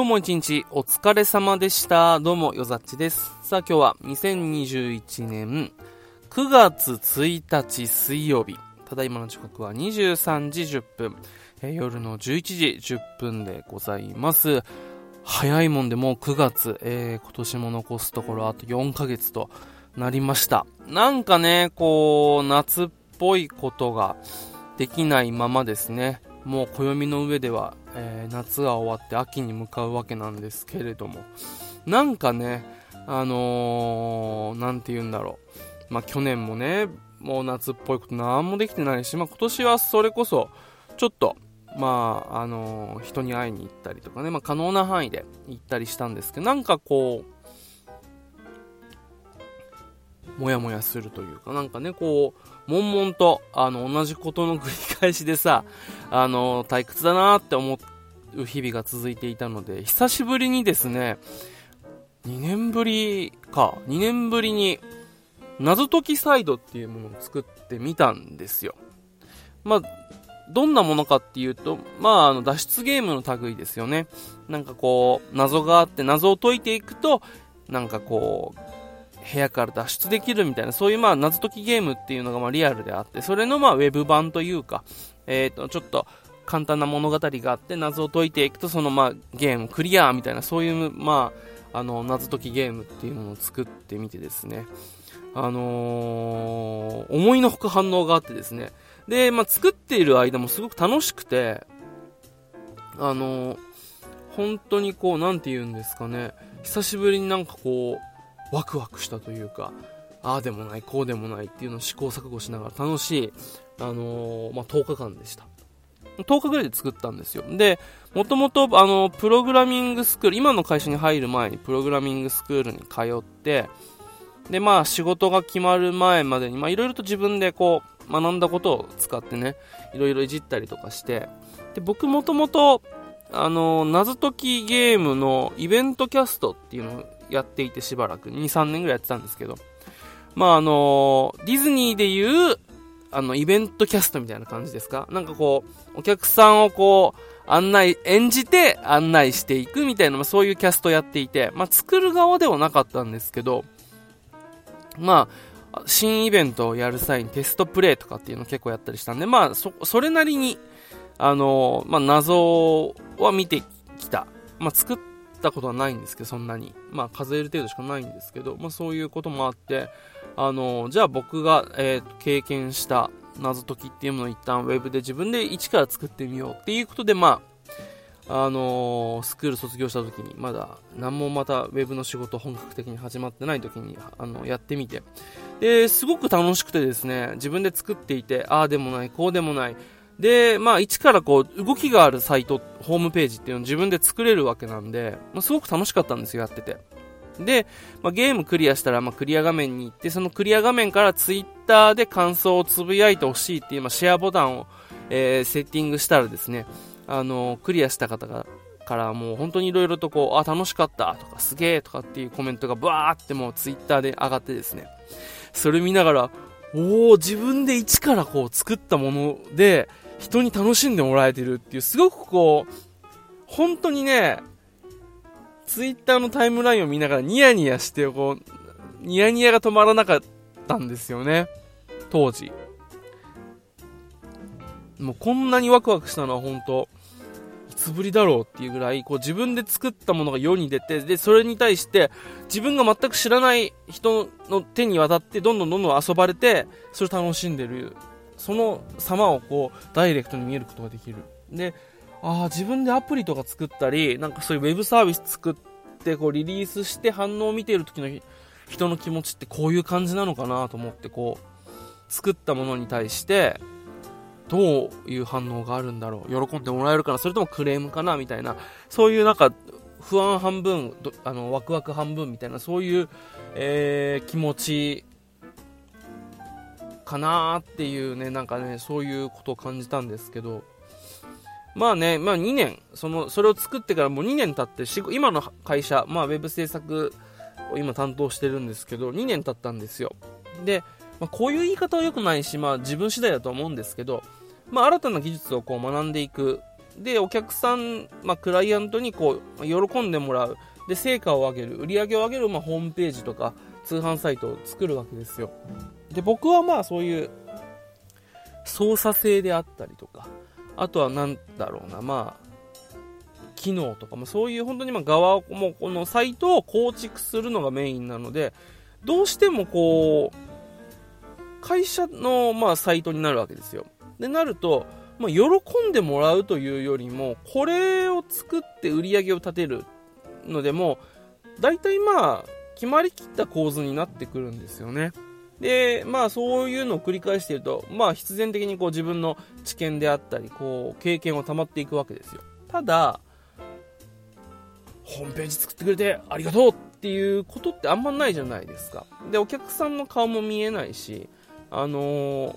今日も一日お疲れ様でした。どうも、よざっちです。さあ今日は2021年9月1日水曜日。ただいまの時刻は23時10分。え夜の11時10分でございます。早いもんでもう9月、えー、今年も残すところあと4ヶ月となりました。なんかね、こう、夏っぽいことができないままですね。もう暦の上では、えー、夏が終わって秋に向かうわけなんですけれども、なんかね、あのー、て言うんだろう。まあ、去年もね、もう夏っぽいこと何もできてないし、まあ、今年はそれこそ、ちょっと、まあ、あのー、人に会いに行ったりとかね、まあ、可能な範囲で行ったりしたんですけど、なんかこう、もやもやするというか、なんかね、こう、悶々と、あの、同じことの繰り返しでさ、あの、退屈だなって思う日々が続いていたので、久しぶりにですね、2年ぶりか、2年ぶりに、謎解きサイドっていうものを作ってみたんですよ。まあ、どんなものかっていうと、まあ、あの、脱出ゲームの類ですよね。なんかこう、謎があって謎を解いていくと、なんかこう、部屋から脱出できるみたいな、そういうまあ謎解きゲームっていうのがまあリアルであって、それのまあウェブ版というか、えっ、ー、と、ちょっと簡単な物語があって、謎を解いていくと、そのまあゲームクリアみたいな、そういうまあ、あの、謎解きゲームっていうものを作ってみてですね、あのー、思いのほか反応があってですね、で、まあ作っている間もすごく楽しくて、あのー、本当にこう、なんて言うんですかね、久しぶりになんかこう、ワクワクしたというか、ああでもない、こうでもないっていうのを試行錯誤しながら楽しい、あのー、まあ、10日間でした。10日ぐらいで作ったんですよ。で、もともと、あの、プログラミングスクール、今の会社に入る前にプログラミングスクールに通って、で、まあ、仕事が決まる前までに、まあ、いろいろと自分でこう、学んだことを使ってね、いろいろいじったりとかして、で、僕もともと、あの、謎解きゲームのイベントキャストっていうのをやっていてしばらく、2、3年ぐらいやってたんですけど、まああのディズニーでいう、あの、イベントキャストみたいな感じですか？なんかこう、お客さんをこう、案内、演じて案内していくみたいな、ま、そういうキャストをやっていて、まあ、作る側ではなかったんですけど、まあ、新イベントをやる際にテストプレイとかっていうのを結構やったりしたんで、まあ、そ、それなりに、あのまあ、謎は見てきた。まあ、作っったことはないんですけど、そんなに。まあ、数える程度しかないんですけど、まあ、そういうこともあって、あの、じゃあ僕が、えー、経験した謎解きっていうものを一旦ウェブで自分で一から作ってみようっていうことで、まあ、あのー、スクール卒業した時に、まだ何もまたウェブの仕事本格的に始まってない時に、あの、やってみて。で、すごく楽しくてですね、自分で作っていて、ああでもない、こうでもない、で、まあ、一からこう、動きがあるサイト、ホームページっていうのを自分で作れるわけなんで、まあ、すごく楽しかったんですよ、やってて。で、まあ、ゲームクリアしたら、まあ、クリア画面に行って、そのクリア画面からツイッターで感想をつぶやいてほしいっていう、まあ、シェアボタンを、えー、セッティングしたらですね、あのー、クリアした方が、からもう本当に色々とこう、あ、楽しかったとか、すげえとかっていうコメントがバーってもうツイッターで上がってですね、それ見ながら、おお自分で一からこう作ったもので、人に楽しんでもらえてるっていう、すごくこう、本当にね、ツイッターのタイムラインを見ながらニヤニヤして、こう、ニヤニヤが止まらなかったんですよね。当時。もうこんなにワクワクしたのは本当、いつぶりだろうっていうぐらい、こう自分で作ったものが世に出て、で、それに対して自分が全く知らない人の手に渡ってどんどんどんどん遊ばれて、それ楽しんでるその様をこうダイレクトに見えることができる。でああ自分でアプリとか作ったりなんかそういうウェブサービス作ってこうリリースして反応を見ている時の人の気持ちってこういう感じなのかなと思ってこう作ったものに対してどういう反応があるんだろう。喜んでもらえるかな？それともクレームかな？みたいな。そういうなんか不安半分あのワクワク半分みたいなそういう、えー、気持ちかなっていうね、なんかね、そういうことを感じたんですけど、まあね、まあ2年、その、それを作ってからもう2年経って、今の会社、まあウェブ制作を今担当してるんですけど、2年経ったんですよ。で、まあ、こういう言い方は良くないし、まあ自分次第だと思うんですけど、まあ新たな技術をこう学んでいく。でお客さん、まあ、クライアントにこう喜んでもらうで成果を上げる売り上げを上げる、まあ、ホームページとか通販サイトを作るわけですよで僕はまあそういう操作性であったりとかあとは何だろうなまあ機能とかもそういう本当にま側もこのサイトを構築するのがメインなのでどうしてもこう会社のまあサイトになるわけですよ。でなると、まあ、喜んでもらうというよりもこれを作って売り上げを立てるのでも大体まあ決まりきった構図になってくるんですよね。で、まあそういうのを繰り返していると、まあ必然的にこう自分の知見であったり、こう経験を溜まっていくわけですよ。ただ、ホームページ作ってくれてありがとうっていうことってあんまないじゃないですか。で、お客さんの顔も見えないし、あの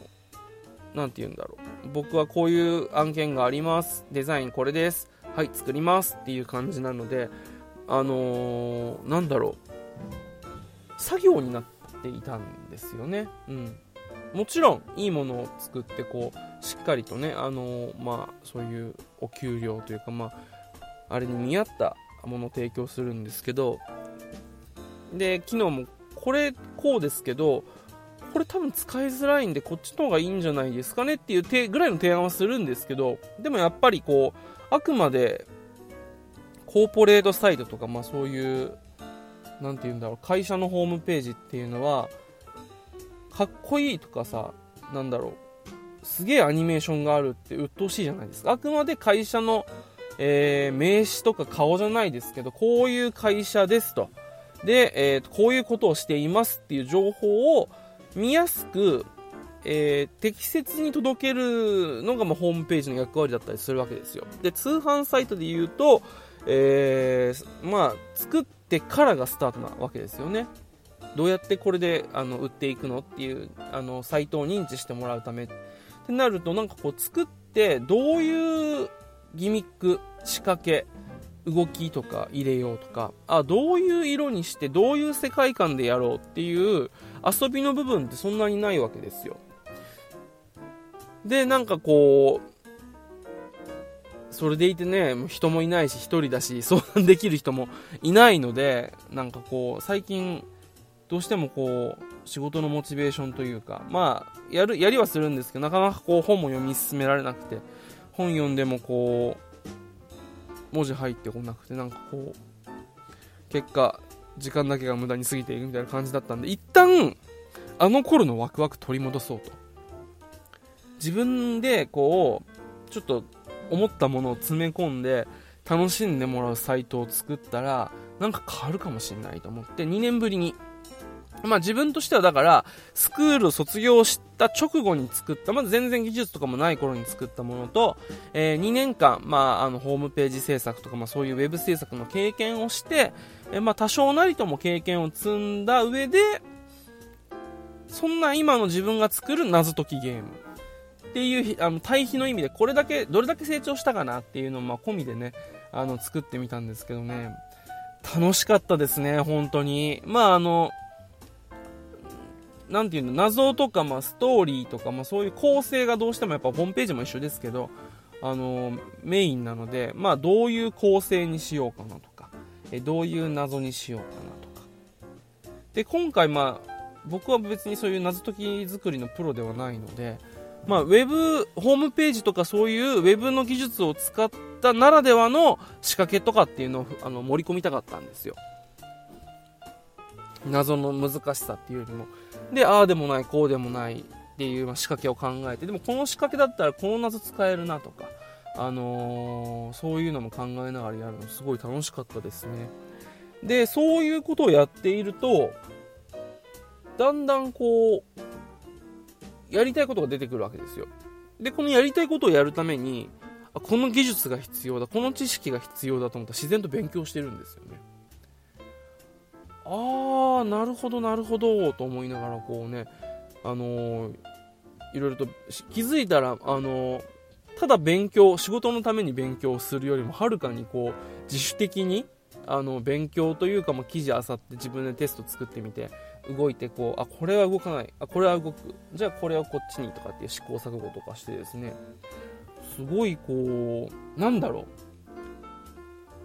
ー、て言うんだろう。僕はこういう案件があります。デザインこれです。はい、作りますっていう感じなので、あのー、なんだろう。作業になっていたんですよね。うん。もちろん、いいものを作って、こう、しっかりとね、あのー、まあ、そういうお給料というか、まあ、あれに見合ったものを提供するんですけど、で、昨日も、これ、こうですけど、これ多分使いづらいんで、こっちの方がいいんじゃないですかねっていうぐらいの提案はするんですけど、でもやっぱりこう、あくまで、コーポレートサイトとか、まあそういう、なんて言うんだろう、会社のホームページっていうのは、かっこいいとかさ、なんだろう、すげえアニメーションがあるって鬱陶しいじゃないですか。あくまで会社のえー、名刺とか顔じゃないですけど、こういう会社ですと。で、えー、こういうことをしていますっていう情報を見やすく、えー、適切に届けるのが、まあ、ホームページの役割だったりするわけですよ。で、通販サイトで言うと、えー、まあ、作ってからがスタートなわけですよね。どうやってこれであの売っていくのっていうあのサイトを認知してもらうためってなるとなんかこう作ってどういうギミック仕掛け動きとか入れようとかあどういう色にしてどういう世界観でやろうっていう遊びの部分ってそんなにないわけですよでなんかこうそれでいてね人もいないし1人だし相談できる人もいないのでなんかこう最近どうしてもこう仕事のモチベーションというかまあやるやりはするんですけどなかなかこう本も読み進められなくて本読んでもこう文字入ってこなくてなんかこう結果時間だけが無駄に過ぎていくみたいな感じだったんで一旦あの頃のワクワク取り戻そうと。自分でこうちょっと思ったものを詰め込んで楽しんでもらうサイトを作ったらなんか変わるかもしれないと思って2年ぶりに。まあ自分としてはだから、スクールを卒業した直後に作った、まず全然技術とかもない頃に作ったものと、えー、2年間、まああの、ホームページ制作とか、まあそういうウェブ制作の経験をして、えー、まあ多少なりとも経験を積んだ上で、そんな今の自分が作る謎解きゲーム。っていう、あの、対比の意味で、これだけ、どれだけ成長したかなっていうのを、ま込みでね、あの、作ってみたんですけどね、楽しかったですね、本当に。まああの、なていうの、謎とか、まあ、ストーリーとか、まあ、そういう構成がどうしてもやっぱホームページも一緒ですけど、あの、メインなので、まあ、どういう構成にしようかなとか、えどういう謎にしようかなとか。で、今回、まあ、僕は別にそういう謎解き作りのプロではないので、まあ、ウェブ、ホームページとかそういうウェブの技術を使ったならではの仕掛けとかっていうのをあの盛り込みたかったんですよ。謎の難しさっていうよりも。で、ああでもない、こうでもないっていう、仕掛けを考えて、でもこの仕掛けだったらこの謎使えるなとか、あのー、そういうのも考えながらやるのすごい楽しかったですね。で、そういうことをやっていると、だんだんこう、やりたいことが出てくるわけですよ。で、このやりたいことをやるために、この技術が必要だ、この知識が必要だと思ったら自然と勉強してるんですよね。ああなるほどなるほどと思いながらこうねあのー、いろいろと気づいたらあのー、ただ勉強仕事のために勉強するよりもはるかにこう自主的にあの勉強というか、まあ、記事あさって自分でテスト作ってみて動いてこうあこれは動かないあこれは動くじゃあこれはこっちにとかっていう試行錯誤とかしてですねすごいこう、なんだろう。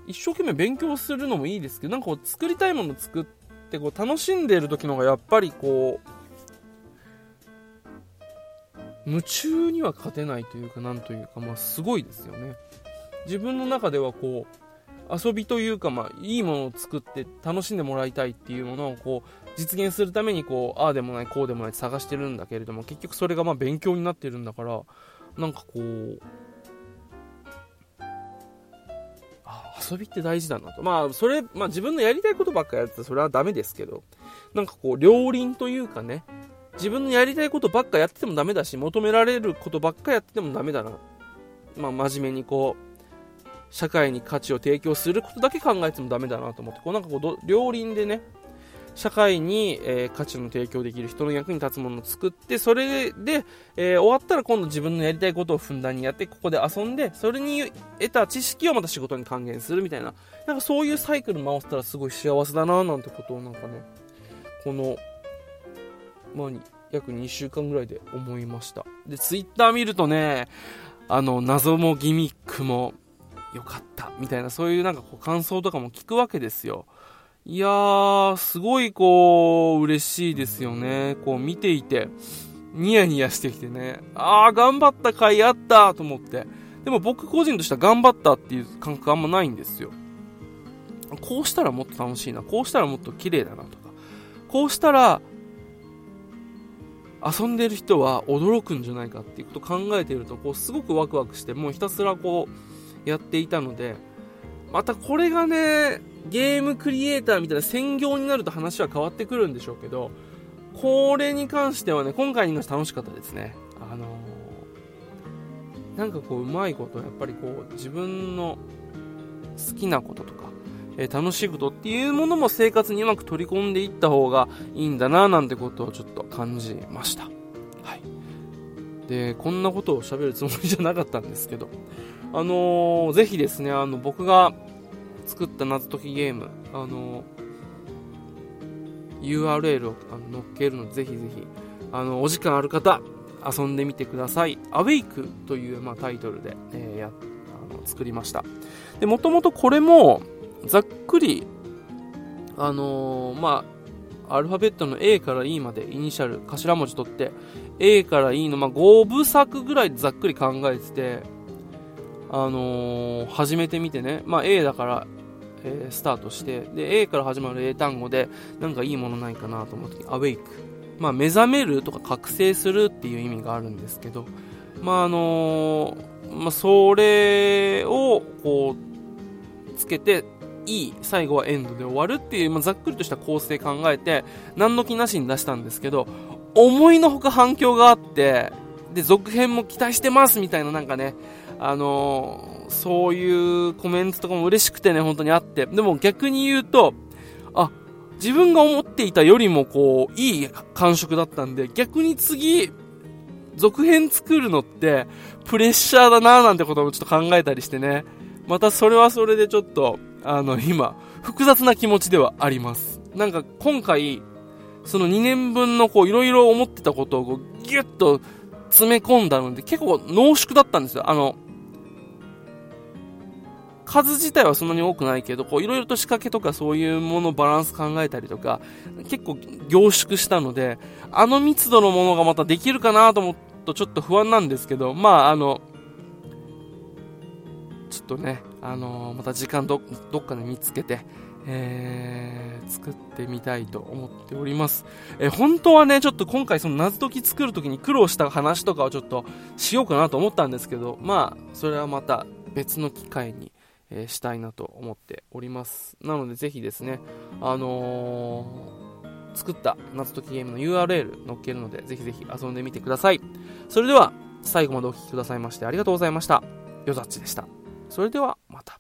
一生懸命勉強するのもいいですけど、なんかこう作りたいもの作ってこう楽しんでる時の方がやっぱりこう、夢中には勝てないというか、なんというか、まあすごいですよね。自分の中ではこう、遊びというか、まあ、いいものを作って楽しんでもらいたいっていうものをこう実現するためにこうああでもないこうでもないって探してるんだけれども結局それがまあ勉強になってるんだからなんかこう遊びって大事だなと。まあそれ、まあ、自分のやりたいことばっかやってたらそれはダメですけどなんかこう両輪というかね自分のやりたいことばっかやっててもダメだし求められることばっかやっててもダメだな。まあ真面目にこう社会に価値を提供することだけ考えてもダメだなと思って、こうなんかこう両輪でね、社会に、えー、価値の提供できる人の役に立つものを作って、それで、えー、終わったら今度自分のやりたいことをふんだんにやって、ここで遊んで、それに得た知識をまた仕事に還元するみたいな、なんかそういうサイクル回せたらすごい幸せだななんてことをなんかね、この、まあ、約2週間ぐらいで思いました。で、ツイッター見るとね、あの、謎もギミックも、よかったみたいなそういうなんかこう感想とかも聞くわけですよいやーすごいこう嬉しいですよね。こう見ていて。ニヤニヤしてきてね。あー頑張った甲斐あったと思って。でも僕個人としては頑張ったっていう感覚あんまないんですよ。こうしたらもっと楽しいな。こうしたらもっと綺麗だなとか。こうしたら遊んでる人は驚くんじゃないかっていうことを考えているとこうすごくワクワクしてもうひたすらこうやっていたので、またこれがね、ゲームクリエイターみたいな専業になると話は変わってくるんでしょうけど、これに関してはね、今回に関して楽しかったですね。あのー、なんかこう、うまいこと、やっぱりこう、自分の好きなこととか、えー、楽しいことっていうものも生活にうまく取り込んでいった方がいいんだな、なんてことをちょっと感じました。はい。で、こんなことを喋るつもりじゃなかったんですけど、あのー、ぜひですね、あの、僕が作った謎解きゲーム、あの、URL を載っけるので、ぜひぜひ、あの、お時間ある方、遊んでみてください。アウェイクという、まあ、タイトルで、えー、や、あの、作りました。で、もともとこれも、ざっくり、あのー、まあ、アルファベットの A から E までイニシャル、頭文字取って、A から E の、まあ、5部作ぐらいざっくり考えてて、あのー、始めてみてね、まあ、A だから、えー、スタートして、で、A から始まる英単語で、なんかいいものないかなと思った時、アウェイク。まあ、目覚めるとか覚醒するっていう意味があるんですけど、まあ、あのー、まあ、それを、こう、つけて、いい、最後はエンドで終わるっていう、まあ、ざっくりとした構成考えて、何の気なしに出したんですけど、思いのほか反響があって、で、続編も期待してますみたいななんかね、あのー、そういうコメントとかも嬉しくてね、本当にあって。でも逆に言うと、あ、自分が思っていたよりもこう、いい感触だったんで、逆に次、続編作るのって、プレッシャーだなーなんてこともちょっと考えたりしてね。またそれはそれでちょっと、あの、今、複雑な気持ちではあります。なんか今回、その2年分のこう、いろいろ思ってたことをこう、ギュッと詰め込んだので、結構濃縮だったんですよ。あの、数自体はそんなに多くないけど、こういろいろと仕掛けとかそういうものバランス考えたりとか、結構凝縮したので、あの密度のものがまたできるかなと思うとちょっと不安なんですけど、まああの、ちょっとね、あのー、また時間どどっかで見つけて、えー、作ってみたいと思っております。えー、本当はね、ちょっと今回その謎解き作るときに苦労した話とかをちょっとしようかなと思ったんですけど、まあ、それはまた別の機会に、えー、したいなと思っております。なのでぜひですね、あのー、作った謎解きゲームの URL 載っけるので、ぜひぜひ遊んでみてください。それでは、最後までお聴きくださいましてありがとうございました。よざっちでした。それでは、また